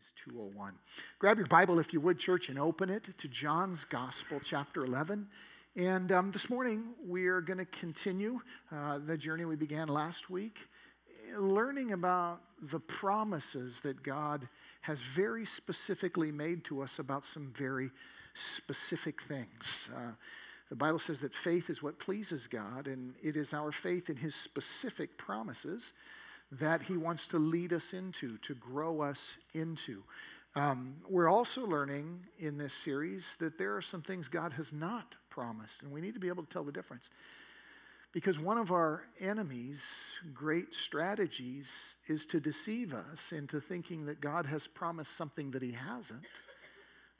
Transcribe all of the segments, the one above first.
is 201. Grab your Bible, if you would, church, and open it to John's Gospel, chapter 11. And um, this morning, we're going to continue uh, the journey we began last week, learning about the promises that God has very specifically made to us about some very specific things. Uh, the Bible says that faith is what pleases God, and it is our faith in His specific promises that He wants to lead us into, to grow us into. Um, we're also learning in this series that there are some things God has not promised, and we need to be able to tell the difference. Because one of our enemy's great strategies is to deceive us into thinking that God has promised something that He hasn't,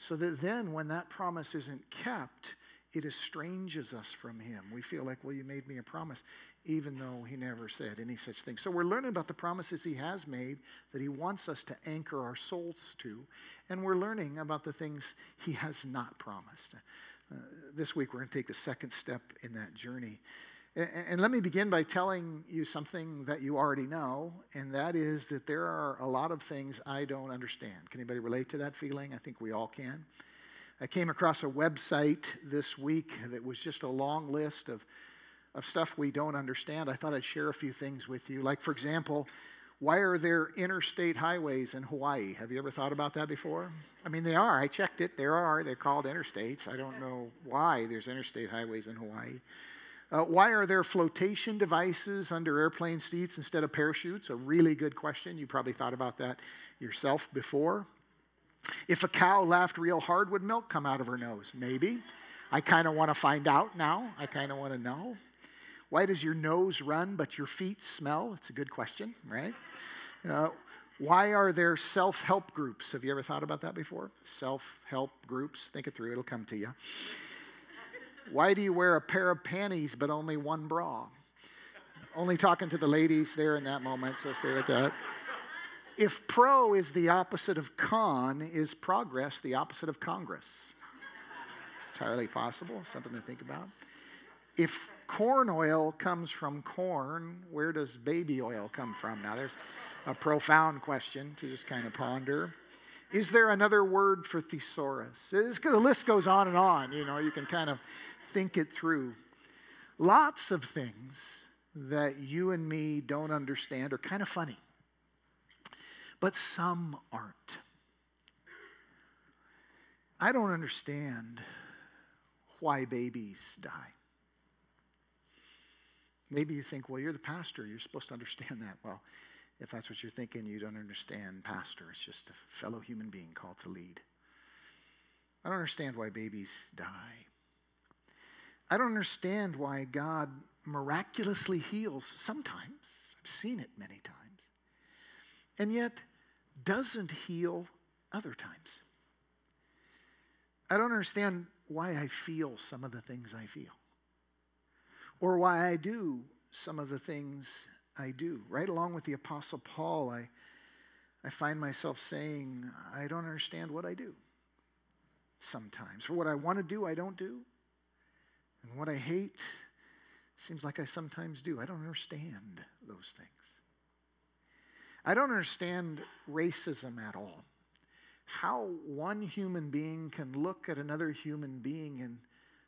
so that then when that promise isn't kept, it estranges us from Him. We feel like, well, you made me a promise even though he never said any such thing. So we're learning about the promises he has made that he wants us to anchor our souls to, and we're learning about the things he has not promised. Uh, this week we're going to take the second step in that journey. And, and let me begin by telling you something that you already know, and that is that there are a lot of things I don't understand. Can anybody relate to that feeling? I think we all can. I came across a website this week that was just a long list of of stuff we don't understand, I thought I'd share a few things with you. Like, for example, why are there interstate highways in Hawaii? Have you ever thought about that before? I mean, they are. I checked it. There are. They're called interstates. I don't know why there's interstate highways in Hawaii. Uh, why are there flotation devices under airplane seats instead of parachutes? A really good question. You probably thought about that yourself before. If a cow laughed real hard, would milk come out of her nose? Maybe. I kind of want to find out now. I kind of want to know. Why does your nose run but your feet smell? It's a good question, right? Uh, why are there self help groups? Have you ever thought about that before? Self help groups. Think it through, it'll come to you. Why do you wear a pair of panties but only one bra? Only talking to the ladies there in that moment, so stay with that. If pro is the opposite of con, is progress the opposite of Congress? It's entirely possible, something to think about. If corn oil comes from corn, where does baby oil come from? Now, there's a profound question to just kind of ponder. Is there another word for thesaurus? It's, the list goes on and on. You know, you can kind of think it through. Lots of things that you and me don't understand are kind of funny, but some aren't. I don't understand why babies die. Maybe you think, well, you're the pastor. You're supposed to understand that. Well, if that's what you're thinking, you don't understand pastor. It's just a fellow human being called to lead. I don't understand why babies die. I don't understand why God miraculously heals sometimes. I've seen it many times. And yet doesn't heal other times. I don't understand why I feel some of the things I feel or why I do some of the things I do. Right along with the Apostle Paul, I, I find myself saying, I don't understand what I do sometimes. For what I want to do, I don't do. And what I hate, seems like I sometimes do. I don't understand those things. I don't understand racism at all. How one human being can look at another human being and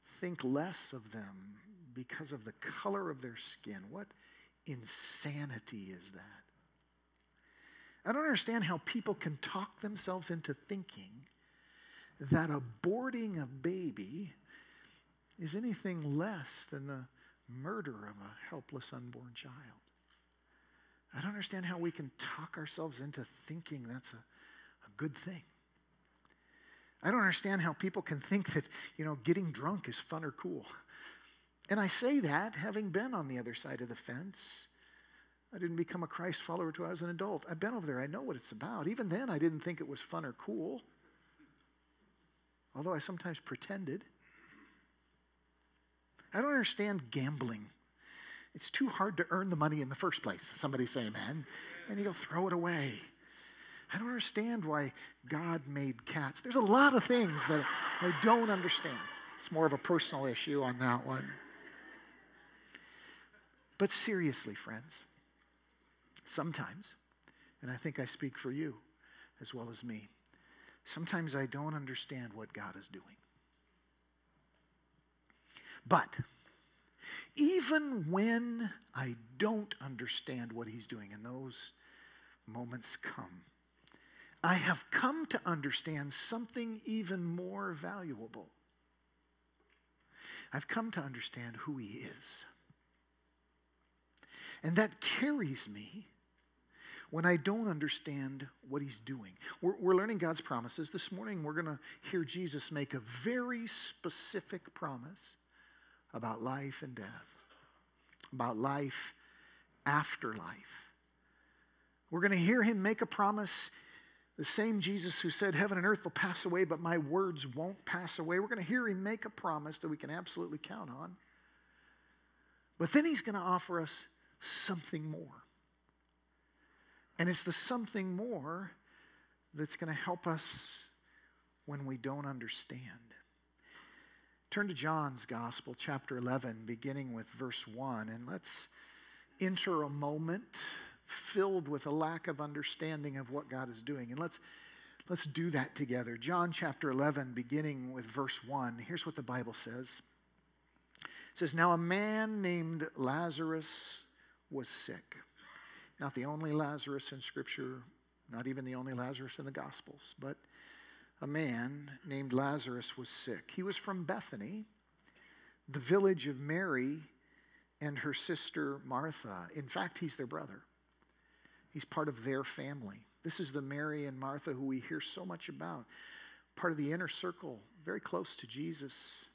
think less of them because of the color of their skin. What insanity is that? I don't understand how people can talk themselves into thinking that aborting a baby is anything less than the murder of a helpless unborn child. I don't understand how we can talk ourselves into thinking that's a, a good thing. I don't understand how people can think that, you know, getting drunk is fun or cool. And I say that having been on the other side of the fence. I didn't become a Christ follower until I was an adult. I've been over there. I know what it's about. Even then, I didn't think it was fun or cool, although I sometimes pretended. I don't understand gambling. It's too hard to earn the money in the first place. Somebody say amen. And you'll throw it away. I don't understand why God made cats. There's a lot of things that I don't understand. It's more of a personal issue on that one. But seriously, friends, sometimes, and I think I speak for you, as well as me. Sometimes I don't understand what God is doing. But even when I don't understand what He's doing, and those moments come, I have come to understand something even more valuable. I've come to understand who He is. And that carries me when I don't understand what he's doing. We're, we're learning God's promises. This morning, we're going to hear Jesus make a very specific promise about life and death, about life after life. We're going to hear him make a promise. The same Jesus who said, Heaven and earth will pass away, but my words won't pass away. We're going to hear him make a promise that we can absolutely count on. But then he's going to offer us something more. And it's the something more that's going to help us when we don't understand. Turn to John's Gospel, chapter 11, beginning with verse 1, and let's enter a moment filled with a lack of understanding of what God is doing. And let's, let's do that together. John chapter 11, beginning with verse 1, here's what the Bible says. It says, Now a man named Lazarus was sick. Not the only Lazarus in Scripture, not even the only Lazarus in the Gospels, but a man named Lazarus was sick. He was from Bethany, the village of Mary and her sister Martha. In fact, he's their brother, he's part of their family. This is the Mary and Martha who we hear so much about, part of the inner circle, very close to Jesus.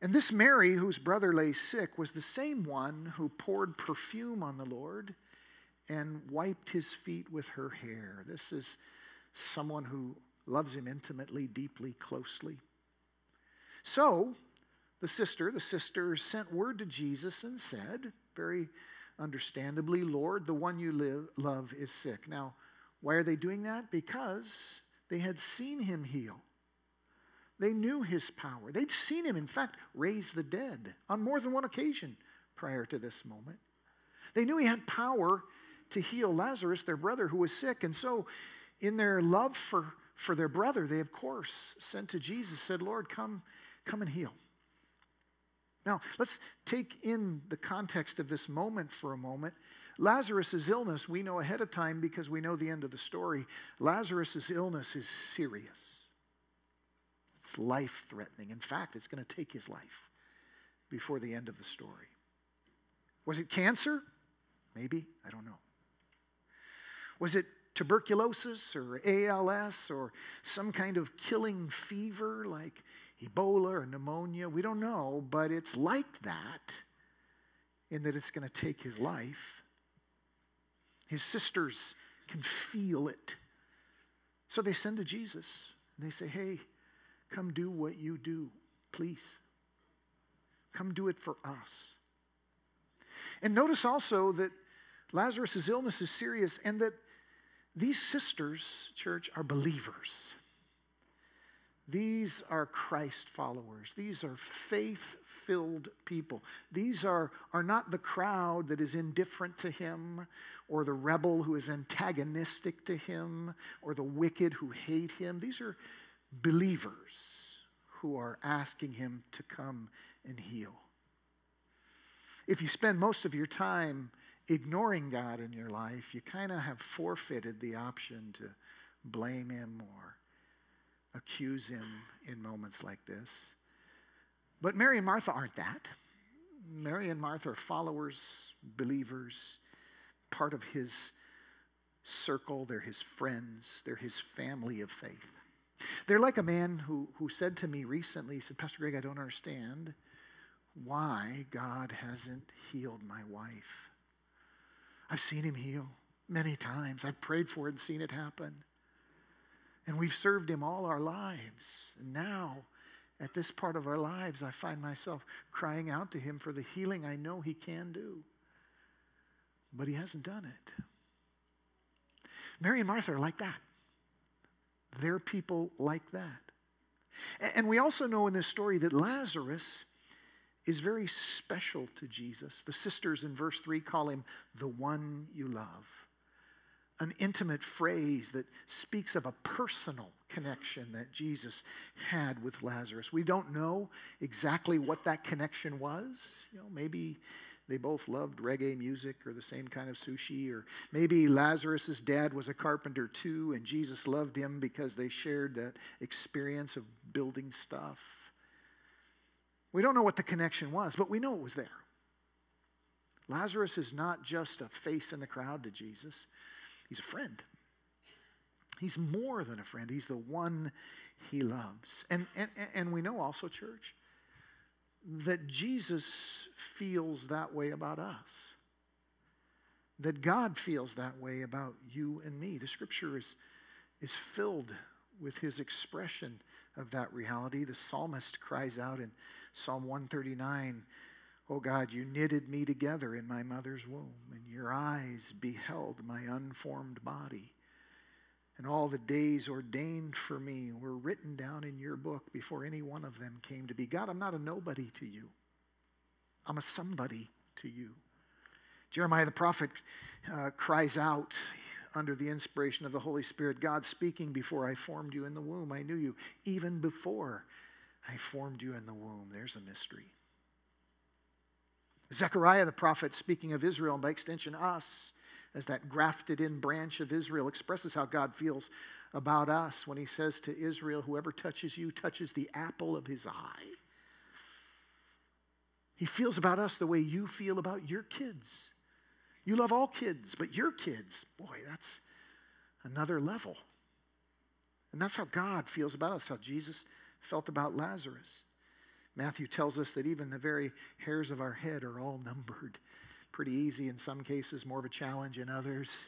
And this Mary, whose brother lay sick, was the same one who poured perfume on the Lord and wiped his feet with her hair. This is someone who loves him intimately, deeply, closely. So, the sister, the sisters sent word to Jesus and said, very understandably, Lord, the one you live, love is sick. Now, why are they doing that? Because they had seen him heal. They knew his power. They'd seen him, in fact, raise the dead on more than one occasion prior to this moment. They knew he had power to heal Lazarus, their brother, who was sick. And so, in their love for, for their brother, they, of course, sent to Jesus, said, Lord, come, come and heal. Now, let's take in the context of this moment for a moment. Lazarus' illness, we know ahead of time because we know the end of the story. Lazarus' illness is serious. It's life threatening. In fact, it's going to take his life before the end of the story. Was it cancer? Maybe. I don't know. Was it tuberculosis or ALS or some kind of killing fever like Ebola or pneumonia? We don't know, but it's like that in that it's going to take his life. His sisters can feel it. So they send to Jesus and they say, Hey, Come do what you do, please. Come do it for us. And notice also that Lazarus' illness is serious and that these sisters, church, are believers. These are Christ followers. These are faith filled people. These are, are not the crowd that is indifferent to him, or the rebel who is antagonistic to him, or the wicked who hate him. These are believers who are asking him to come and heal. If you spend most of your time ignoring God in your life, you kind of have forfeited the option to blame him or accuse him in moments like this. But Mary and Martha aren't that. Mary and Martha are followers, believers, part of his circle. They're his friends, they're his family of faith. They're like a man who, who said to me recently, he said, Pastor Greg, I don't understand why God hasn't healed my wife. I've seen him heal many times. I've prayed for it and seen it happen. And we've served him all our lives. And now, at this part of our lives, I find myself crying out to him for the healing I know he can do. But he hasn't done it. Mary and Martha are like that. They're people like that. And we also know in this story that Lazarus is very special to Jesus. The sisters in verse 3 call him the one you love. an intimate phrase that speaks of a personal connection that Jesus had with Lazarus. We don't know exactly what that connection was. You know, maybe they both loved reggae music or the same kind of sushi, or maybe lazarus's dad was a carpenter too, and Jesus loved him because they shared that experience of building stuff. We don't know what the connection was, but we know it was there. Lazarus is not just a face in the crowd to Jesus, he's a friend. He's more than a friend, he's the one he loves. And, and, and we know also, church, that Jesus feels that way about us. That God feels that way about you and me. The scripture is, is filled with his expression of that reality. The psalmist cries out in Psalm 139 Oh God, you knitted me together in my mother's womb, and your eyes beheld my unformed body and all the days ordained for me were written down in your book before any one of them came to be. God, I'm not a nobody to you, I'm a somebody to you. Jeremiah the prophet uh, cries out under the inspiration of the Holy Spirit God speaking, Before I formed you in the womb, I knew you. Even before I formed you in the womb, there's a mystery. Zechariah the prophet, speaking of Israel, and by extension us, as that grafted in branch of Israel, expresses how God feels about us when he says to Israel, Whoever touches you touches the apple of his eye. He feels about us the way you feel about your kids. You love all kids, but your kids, boy, that's another level. And that's how God feels about us, how Jesus felt about Lazarus. Matthew tells us that even the very hairs of our head are all numbered pretty easy in some cases, more of a challenge in others.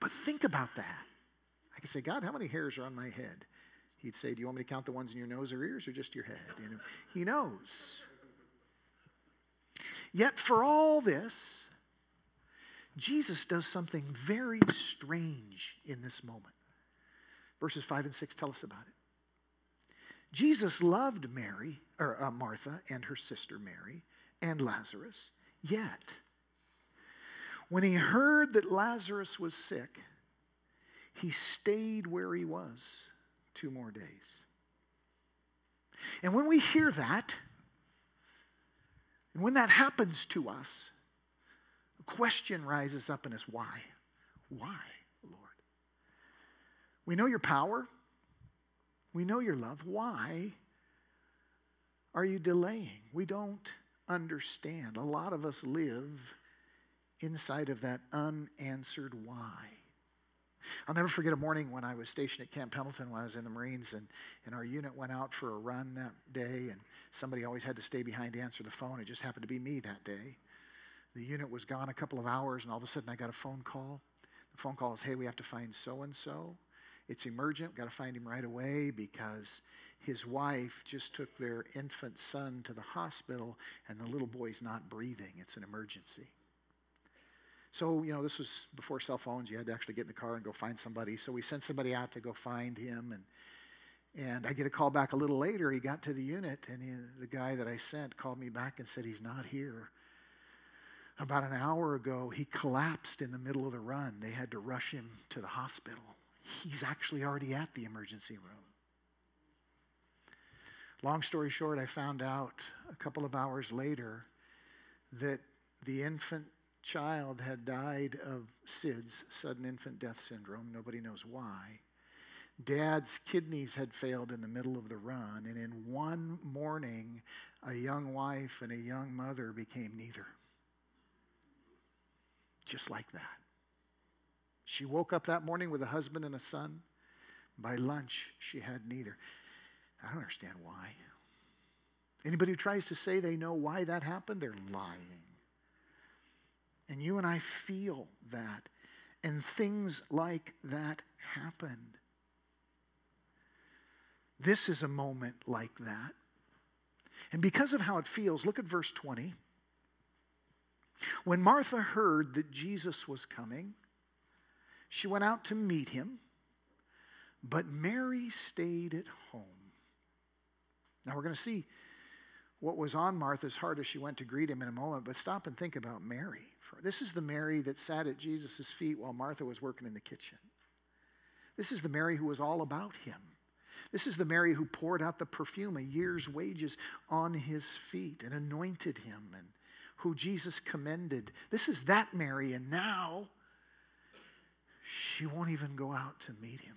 But think about that. I could say, God, how many hairs are on my head? He'd say, Do you want me to count the ones in your nose or ears or just your head? He knows. Yet for all this, Jesus does something very strange in this moment. Verses 5 and 6 tell us about it. Jesus loved Mary, or uh, Martha and her sister Mary, and Lazarus. Yet, when he heard that Lazarus was sick, he stayed where he was two more days. And when we hear that, and when that happens to us, a question rises up in us why? Why, Lord? We know your power, we know your love. Why are you delaying? We don't understand. A lot of us live inside of that unanswered why. I'll never forget a morning when I was stationed at Camp Pendleton when I was in the Marines, and, and our unit went out for a run that day, and somebody always had to stay behind to answer the phone. It just happened to be me that day. The unit was gone a couple of hours, and all of a sudden I got a phone call. The phone call is, hey, we have to find so and so. It's emergent, got to find him right away because his wife just took their infant son to the hospital and the little boy's not breathing. It's an emergency. So, you know, this was before cell phones. You had to actually get in the car and go find somebody. So we sent somebody out to go find him. And, and I get a call back a little later. He got to the unit, and he, the guy that I sent called me back and said, He's not here. About an hour ago, he collapsed in the middle of the run. They had to rush him to the hospital. He's actually already at the emergency room. Long story short, I found out a couple of hours later that the infant child had died of SIDS, sudden infant death syndrome. Nobody knows why. Dad's kidneys had failed in the middle of the run, and in one morning, a young wife and a young mother became neither. Just like that. She woke up that morning with a husband and a son. By lunch, she had neither. I don't understand why. Anybody who tries to say they know why that happened, they're lying. And you and I feel that. And things like that happened. This is a moment like that. And because of how it feels, look at verse 20. When Martha heard that Jesus was coming, she went out to meet him, but Mary stayed at home. Now we're going to see what was on Martha's heart as she went to greet him in a moment, but stop and think about Mary. This is the Mary that sat at Jesus' feet while Martha was working in the kitchen. This is the Mary who was all about him. This is the Mary who poured out the perfume, a year's wages, on his feet and anointed him, and who Jesus commended. This is that Mary, and now she won't even go out to meet him.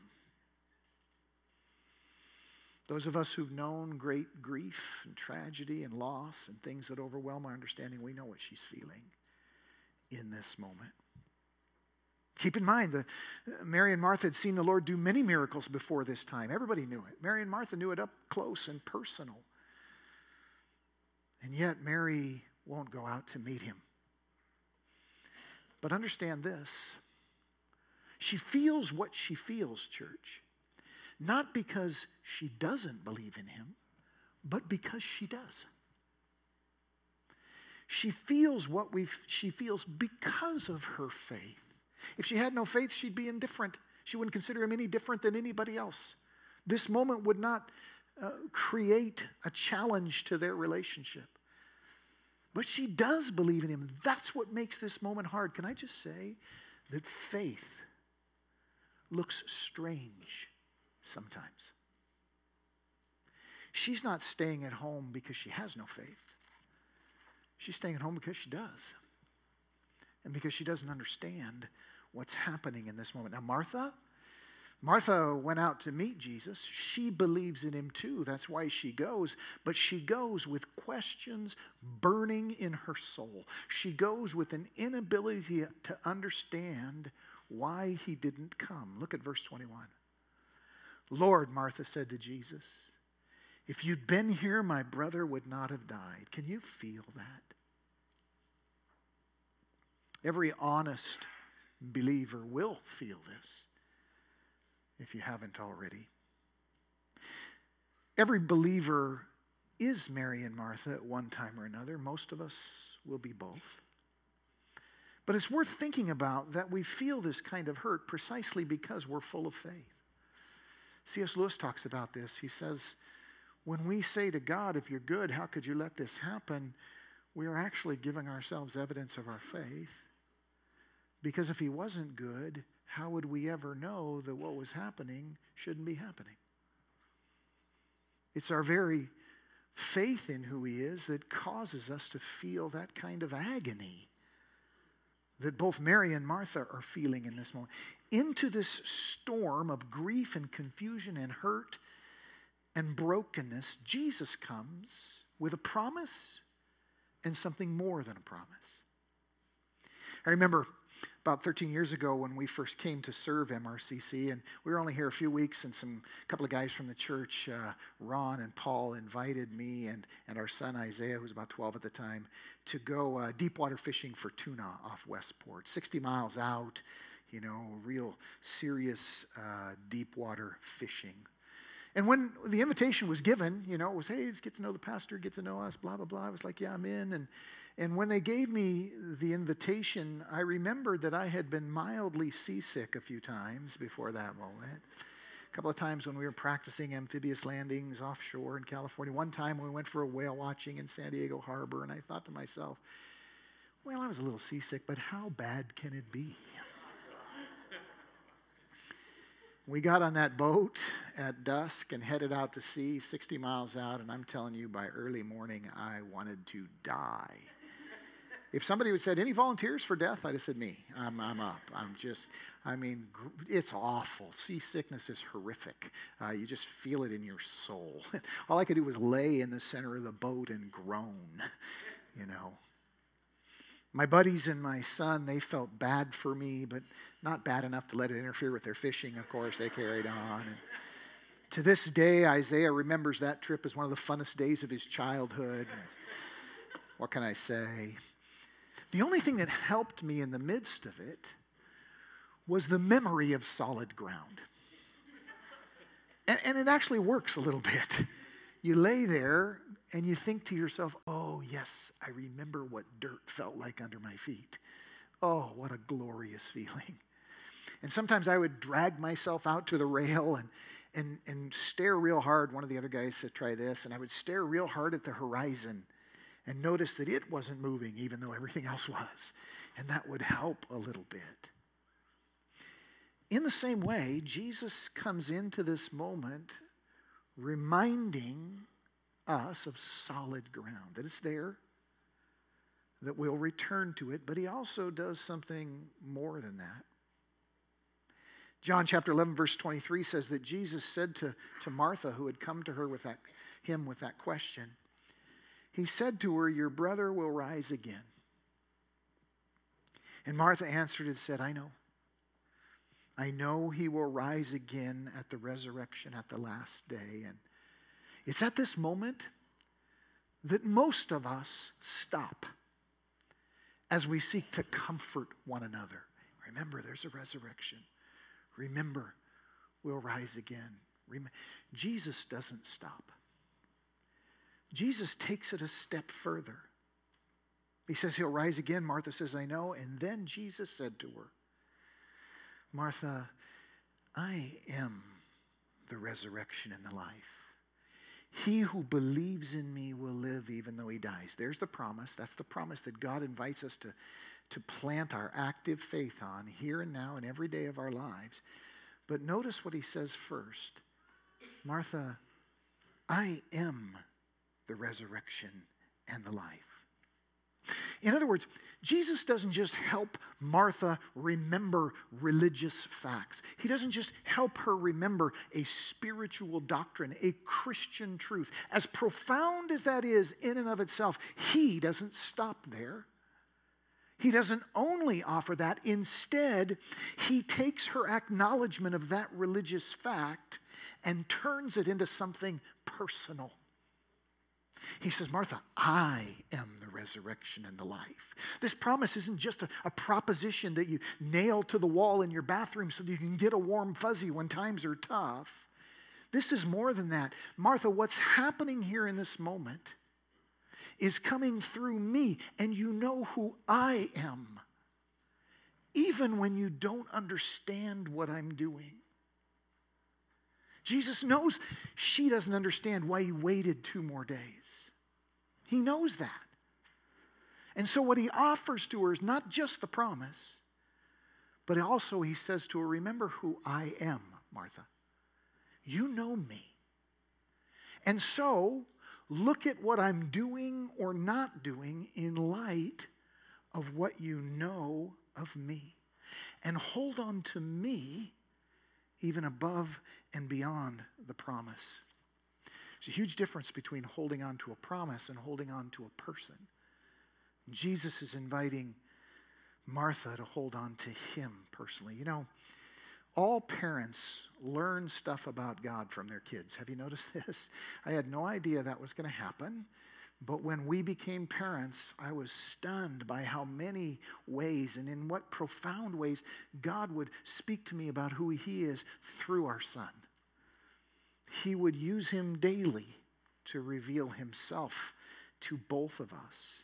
Those of us who've known great grief and tragedy and loss and things that overwhelm our understanding, we know what she's feeling in this moment. Keep in mind, that Mary and Martha had seen the Lord do many miracles before this time. Everybody knew it. Mary and Martha knew it up close and personal. And yet, Mary won't go out to meet him. But understand this she feels what she feels, church, not because she doesn't believe in him, but because she does. She feels what we she feels because of her faith. If she had no faith, she'd be indifferent. She wouldn't consider him any different than anybody else. This moment would not uh, create a challenge to their relationship. But she does believe in him. That's what makes this moment hard. Can I just say that faith looks strange sometimes? She's not staying at home because she has no faith. She's staying at home because she does. And because she doesn't understand what's happening in this moment. Now, Martha, Martha went out to meet Jesus. She believes in him too. That's why she goes. But she goes with questions burning in her soul. She goes with an inability to understand why he didn't come. Look at verse 21. Lord, Martha said to Jesus, if you'd been here, my brother would not have died. Can you feel that? Every honest believer will feel this if you haven't already. Every believer is Mary and Martha at one time or another. Most of us will be both. But it's worth thinking about that we feel this kind of hurt precisely because we're full of faith. C.S. Lewis talks about this. He says, When we say to God, If you're good, how could you let this happen? We are actually giving ourselves evidence of our faith. Because if he wasn't good, how would we ever know that what was happening shouldn't be happening? It's our very faith in who he is that causes us to feel that kind of agony that both Mary and Martha are feeling in this moment. Into this storm of grief and confusion and hurt and brokenness, Jesus comes with a promise and something more than a promise. I remember about 13 years ago when we first came to serve MRCC, and we were only here a few weeks, and some a couple of guys from the church, uh, Ron and Paul, invited me and, and our son Isaiah, who was about 12 at the time, to go uh, deep water fishing for tuna off Westport, 60 miles out, you know, real serious uh, deep water fishing. And when the invitation was given, you know, it was, hey, let's get to know the pastor, get to know us, blah, blah, blah. I was like, yeah, I'm in. And and when they gave me the invitation, I remembered that I had been mildly seasick a few times before that moment. A couple of times when we were practicing amphibious landings offshore in California. One time we went for a whale watching in San Diego Harbor, and I thought to myself, well, I was a little seasick, but how bad can it be? we got on that boat at dusk and headed out to sea 60 miles out, and I'm telling you, by early morning, I wanted to die. If somebody would said, any volunteers for death? I'd have said, me. I'm, I'm up. I'm just, I mean, it's awful. Seasickness is horrific. Uh, you just feel it in your soul. All I could do was lay in the center of the boat and groan, you know. My buddies and my son, they felt bad for me, but not bad enough to let it interfere with their fishing, of course. They carried on. And to this day, Isaiah remembers that trip as one of the funnest days of his childhood. What can I say? The only thing that helped me in the midst of it was the memory of solid ground. And, and it actually works a little bit. You lay there and you think to yourself, oh, yes, I remember what dirt felt like under my feet. Oh, what a glorious feeling. And sometimes I would drag myself out to the rail and, and, and stare real hard. One of the other guys said, try this. And I would stare real hard at the horizon and notice that it wasn't moving, even though everything else was. And that would help a little bit. In the same way, Jesus comes into this moment reminding us of solid ground, that it's there, that we'll return to it, but he also does something more than that. John chapter 11, verse 23 says that Jesus said to, to Martha, who had come to her with that, him with that question, He said to her, Your brother will rise again. And Martha answered and said, I know. I know he will rise again at the resurrection at the last day. And it's at this moment that most of us stop as we seek to comfort one another. Remember, there's a resurrection. Remember, we'll rise again. Jesus doesn't stop. Jesus takes it a step further. He says he'll rise again. Martha says, I know. And then Jesus said to her, Martha, I am the resurrection and the life. He who believes in me will live even though he dies. There's the promise. That's the promise that God invites us to, to plant our active faith on here and now and every day of our lives. But notice what he says first Martha, I am the resurrection and the life. In other words, Jesus doesn't just help Martha remember religious facts. He doesn't just help her remember a spiritual doctrine, a Christian truth. As profound as that is in and of itself, he doesn't stop there. He doesn't only offer that, instead, he takes her acknowledgement of that religious fact and turns it into something personal. He says, Martha, I am the resurrection and the life. This promise isn't just a, a, proposition that you nail to the wall in your bathroom so that you can get a warm fuzzy when times are tough. This is more than that. Martha, what's happening here in this moment is coming through me, and you know who I am, even when you don't understand what I'm doing. Jesus knows she doesn't understand why he waited two more days. He knows that. And so, what he offers to her is not just the promise, but also he says to her, Remember who I am, Martha. You know me. And so, look at what I'm doing or not doing in light of what you know of me. And hold on to me even above and beyond the promise. There's a huge difference between holding on to a promise and holding on to a person. Jesus is inviting Martha to hold on to him personally. You know, all parents learn stuff about God from their kids. Have you noticed this? I had no idea that was going to happen. But when we became parents, I was stunned by how many ways and in what profound ways God would speak to me about who He is through our son. He would use him daily to reveal Himself to both of us.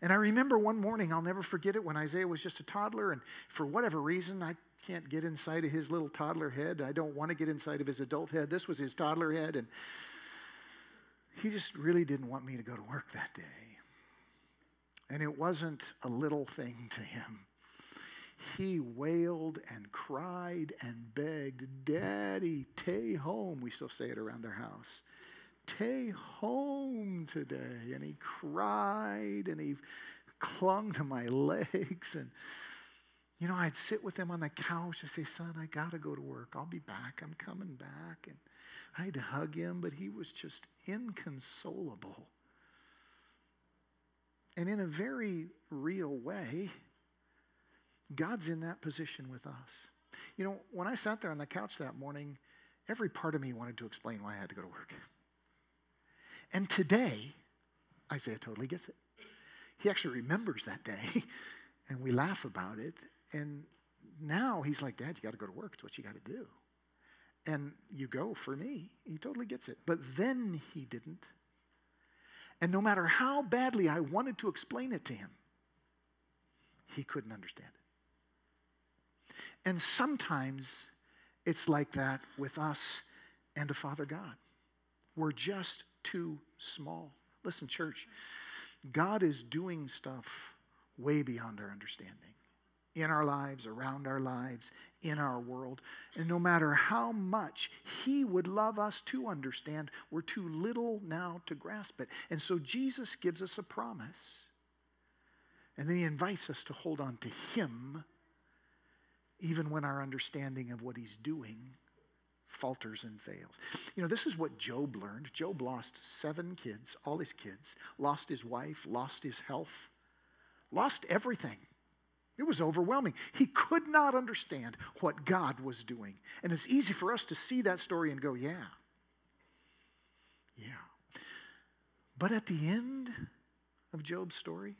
And I remember one morning, I'll never forget it, when Isaiah was just a toddler, and for whatever reason, I can't get inside of his little toddler head. I don't want to get inside of his adult head. This was his toddler head, and he just really didn't want me to go to work that day. And it wasn't a little thing to him. He wailed and cried and begged, Daddy, stay home. We still say it around our house. Stay home today. And he cried and he clung to my legs. And, you know, I'd sit with him on the couch and say, Son, I got to go to work. I'll be back. I'm coming back. And I had to hug him, but he was just inconsolable. And in a very real way, God's in that position with us. You know, when I sat there on the couch that morning, every part of me wanted to explain why I had to go to work. And today, Isaiah totally gets it. He actually remembers that day, and we laugh about it. And now he's like, Dad, you got to go to work. It's what you got to do and you go for me. He totally gets it. But then he didn't. And no matter how badly I wanted to explain it to him, he couldn't understand it. And sometimes it's like that with us and a Father God. We're just too small. Listen, church, God is doing stuff way beyond our understanding in our lives, around our lives, in our world. And no matter how much He would love us to understand, we're too little now to grasp it. And so Jesus gives us a promise. And then He invites us to hold on to Him, even when our understanding of what He's doing falters and fails. You know, this is what Job learned. Job lost seven kids, all his kids, lost his wife, lost his health, lost everything. It was overwhelming. He could not understand what God was doing. And it's easy for us to see that story and go, yeah, yeah. But at the end of Job's story,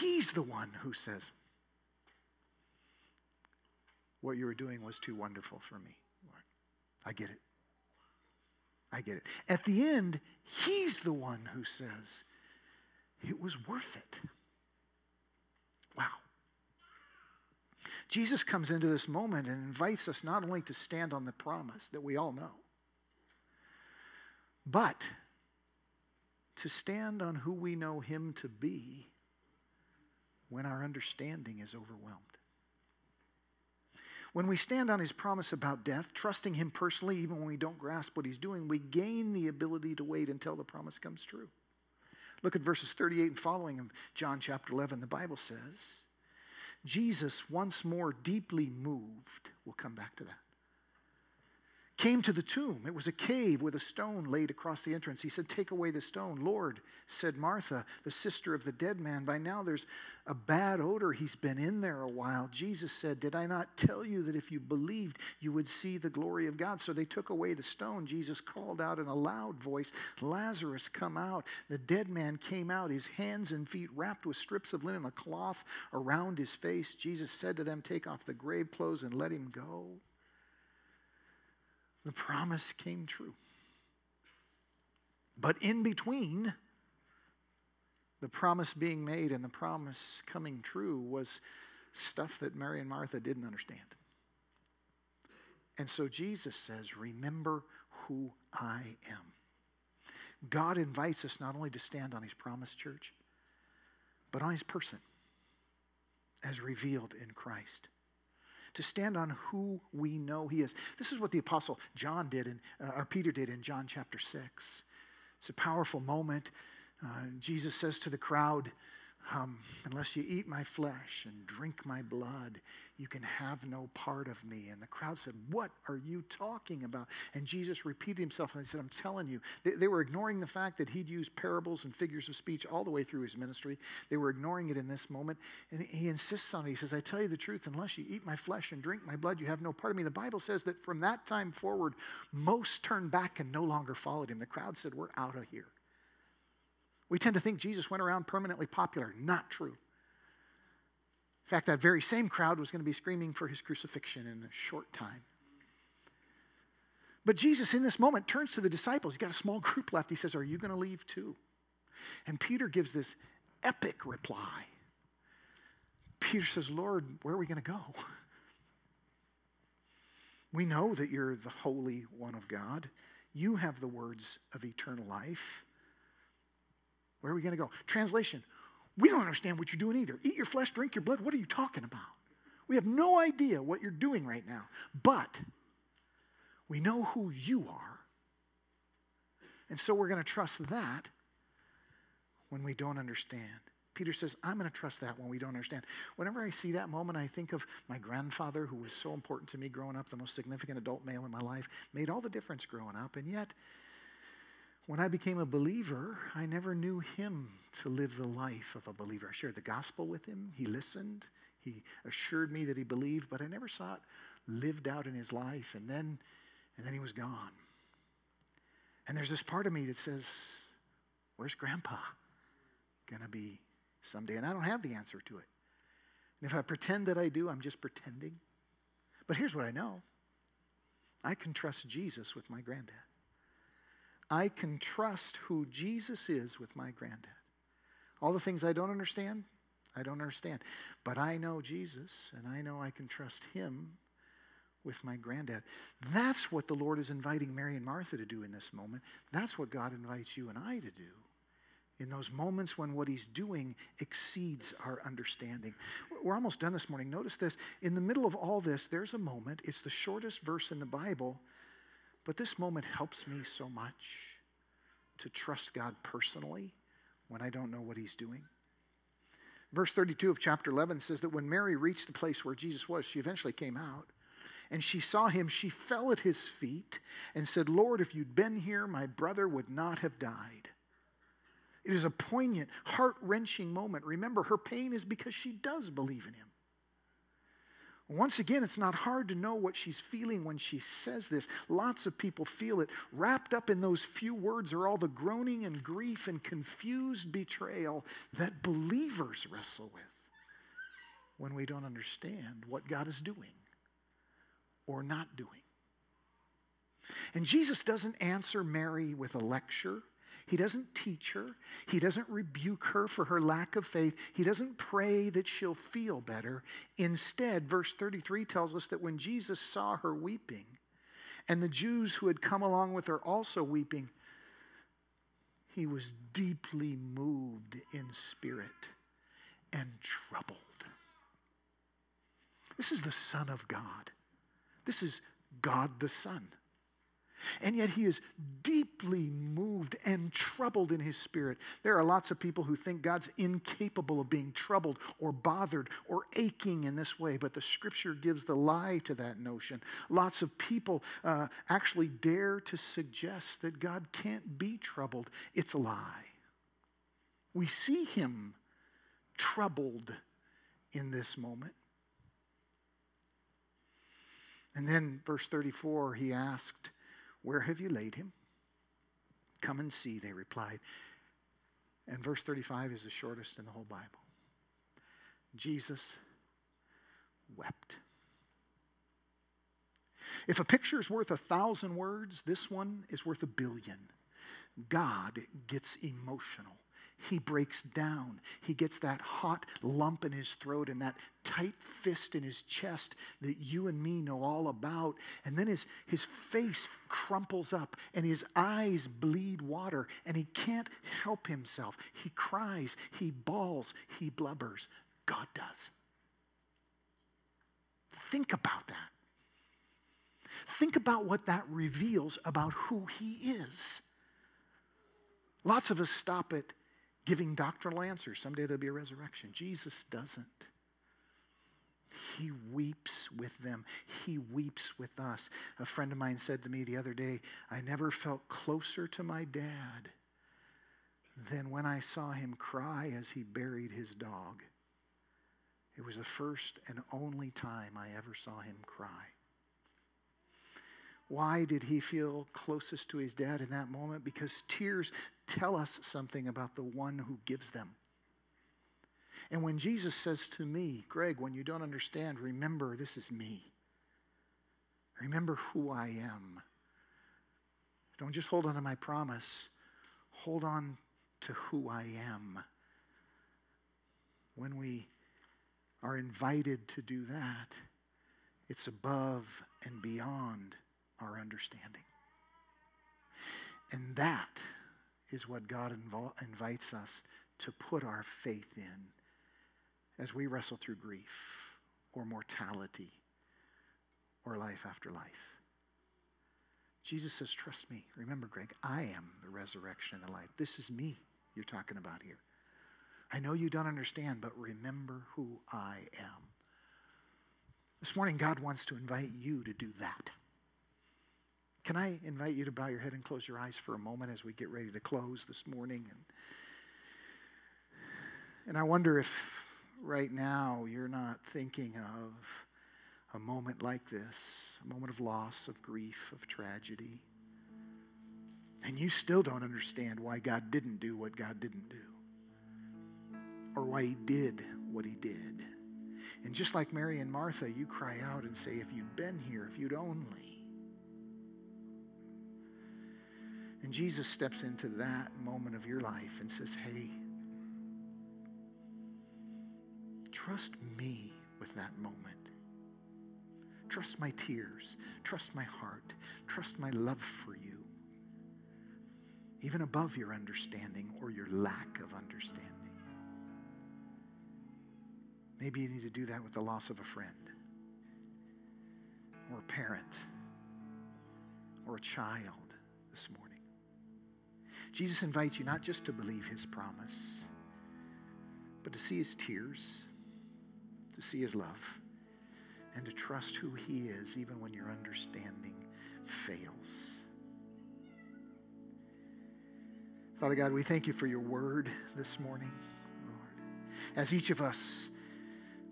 he's the one who says, What you were doing was too wonderful for me. I get it. I get it. At the end, he's the one who says, It was worth it. Wow. Jesus comes into this moment and invites us not only to stand on the promise that we all know, but to stand on who we know Him to be when our understanding is overwhelmed. When we stand on His promise about death, trusting Him personally, even when we don't grasp what He's doing, we gain the ability to wait until the promise comes true. Look at verses 38 and following of John chapter 11. The Bible says, Jesus, once more deeply moved, we'll come back to that, came to the tomb. It was a cave with a stone laid across the entrance. He said, Take away the stone. Lord, said Martha, the sister of the dead man, by now there's a bad odor. He's been in there a while. Jesus said, Did I not tell you that if you believed, you would see the glory of God? So they took away the stone. Jesus called out in a loud voice, Lazarus, come out. The dead man came out, his hands and feet wrapped with strips of linen, a cloth around his face. Jesus said to them, Take off the grave clothes and let him go the promise came true. But in between the promise being made and the promise coming true was stuff that Mary and Martha didn't understand. And so Jesus says, Remember who I am. God invites us not only to stand on his promise, church, but on his person as revealed in Christ to stand on who we know he is. This is what the apostle John did, in, uh, or Peter did in John chapter 6. It's a powerful moment. Uh, Jesus says to the crowd, um, unless you eat my flesh and drink my blood, you can have no part of me. And the crowd said, What are you talking about? And Jesus repeated himself and he said, I'm telling you. They, they, were ignoring the fact that he'd used parables and figures of speech all the way through his ministry. They were ignoring it in this moment. And he insists on it. He says, I tell you the truth, unless you eat my flesh and drink my blood, you have no part of me. The Bible says that from that time forward, most turned back and no longer followed him. The crowd said, We're out of here. We tend to think Jesus went around permanently popular. Not true. In fact, that very same crowd was going to be screaming for his crucifixion in a short time. But Jesus, in this moment, turns to the disciples. He's got a small group left. He says, Are you going to leave too? And Peter gives this epic reply. Peter says, Lord, where are we going to go? We know that you're the Holy One of God. You have the words of eternal life. Where are we going to go? Translation We don't understand what you're doing either. Eat your flesh, drink your blood. What are you talking about? We have no idea what you're doing right now. But we know who you are. And so we're going to trust that when we don't understand. Peter says, I'm going to trust that when we don't understand. Whenever I see that moment, I think of my grandfather, who was so important to me growing up, the most significant adult male in my life, made all the difference growing up. And yet, when I became a believer, I never knew him to live the life of a believer. I shared the gospel with him. He listened. He assured me that he believed, but I never saw it lived out in his life. And then, and then he was gone. And there's this part of me that says, Where's grandpa going to be someday? And I don't have the answer to it. And if I pretend that I do, I'm just pretending. But here's what I know I can trust Jesus with my granddad. I can trust who Jesus is with my granddad. All the things I don't understand, I don't understand. But I know Jesus, and I know I can trust him with my granddad. That's what the Lord is inviting Mary and Martha to do in this moment. That's what God invites you and I to do in those moments when what he's doing exceeds our understanding. We're almost done this morning. Notice this. In the middle of all this, there's a moment. It's the shortest verse in the Bible, but this moment helps me so much to trust God personally when I don't know what he's doing. Verse 32 of chapter 11 says that when Mary reached the place where Jesus was, she eventually came out and she saw him. She fell at his feet and said, Lord, if you'd been here, my brother would not have died. It is a poignant, heart wrenching moment. Remember, her pain is because she does believe in him. Once again, it's not hard to know what she's feeling when she says this. Lots of people feel it. Wrapped up in those few words are all the groaning and grief and confused betrayal that believers wrestle with when we don't understand what God is doing or not doing. And Jesus doesn't answer Mary with a lecture. He doesn't teach her. He doesn't rebuke her for her lack of faith. He doesn't pray that she'll feel better. Instead, verse 33 tells us that when Jesus saw her weeping, and the Jews who had come along with her also weeping, he was deeply moved in spirit and troubled. This is the Son of God. This is God the Son. And yet he is deeply moved and troubled in his spirit. There are lots of people who think God's incapable of being troubled or bothered or aching in this way, but the scripture gives the lie to that notion. Lots of people uh, actually dare to suggest that God can't be troubled. It's a lie. We see him troubled in this moment. And then, verse 34, he asked, where have you laid him? Come and see, they replied. And verse 35 is the shortest in the whole Bible. Jesus wept. If a picture is worth a thousand words, this one is worth a billion. God gets emotional he breaks down. He gets that hot lump in his throat and that tight fist in his chest that you and me know all about. And then his, his face crumples up and his eyes bleed water and he can't help himself. He cries, he bawls, he blubbers. God does. Think about that. Think about what that reveals about who he is. Lots of us stop at giving doctrinal answers. Someday there'll be a resurrection. Jesus doesn't. He weeps with them. He weeps with us. A friend of mine said to me the other day, I never felt closer to my dad than when I saw him cry as he buried his dog. It was the first and only time I ever saw him cry. Why did he feel closest to his dad in that moment? Because tears tell us something about the one who gives them. And when Jesus says to me, Greg, when you don't understand, remember this is me. Remember who I am. Don't just hold on to my promise, hold on to who I am. When we are invited to do that, it's above and beyond our understanding. And that is what God invo- invites us to put our faith in as we wrestle through grief or mortality or life after life. Jesus says, Trust me. Remember, Greg, I am the resurrection and the life. This is me you're talking about here. I know you don't understand, but remember who I am. This morning, God wants to invite you to do that. Can I invite you to bow your head and close your eyes for a moment as we get ready to close this morning? And, and I wonder if right now you're not thinking of a moment like this, a moment of loss, of grief, of tragedy. And you still don't understand why God didn't do what God didn't do, or why He did what He did. And just like Mary and Martha, you cry out and say, If you'd been here, if you'd only. And Jesus steps into that moment of your life and says, Hey, trust me with that moment. Trust my tears. Trust my heart. Trust my love for you. Even above your understanding or your lack of understanding. Maybe you need to do that with the loss of a friend or a parent or a child this morning. Jesus invites you not just to believe his promise, but to see his tears, to see his love, and to trust who he is even when your understanding fails. Father God, we thank you for your word this morning, Lord. As each of us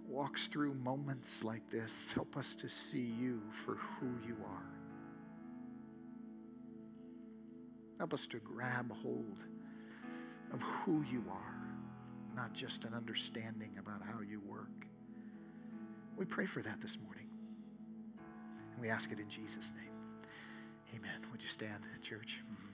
walks through moments like this, help us to see you for who you are. Help us to grab hold of who you are, not just an understanding about how you work. We pray for that this morning. And we ask it in Jesus' name. Amen. Would you stand, church? Mm-hmm.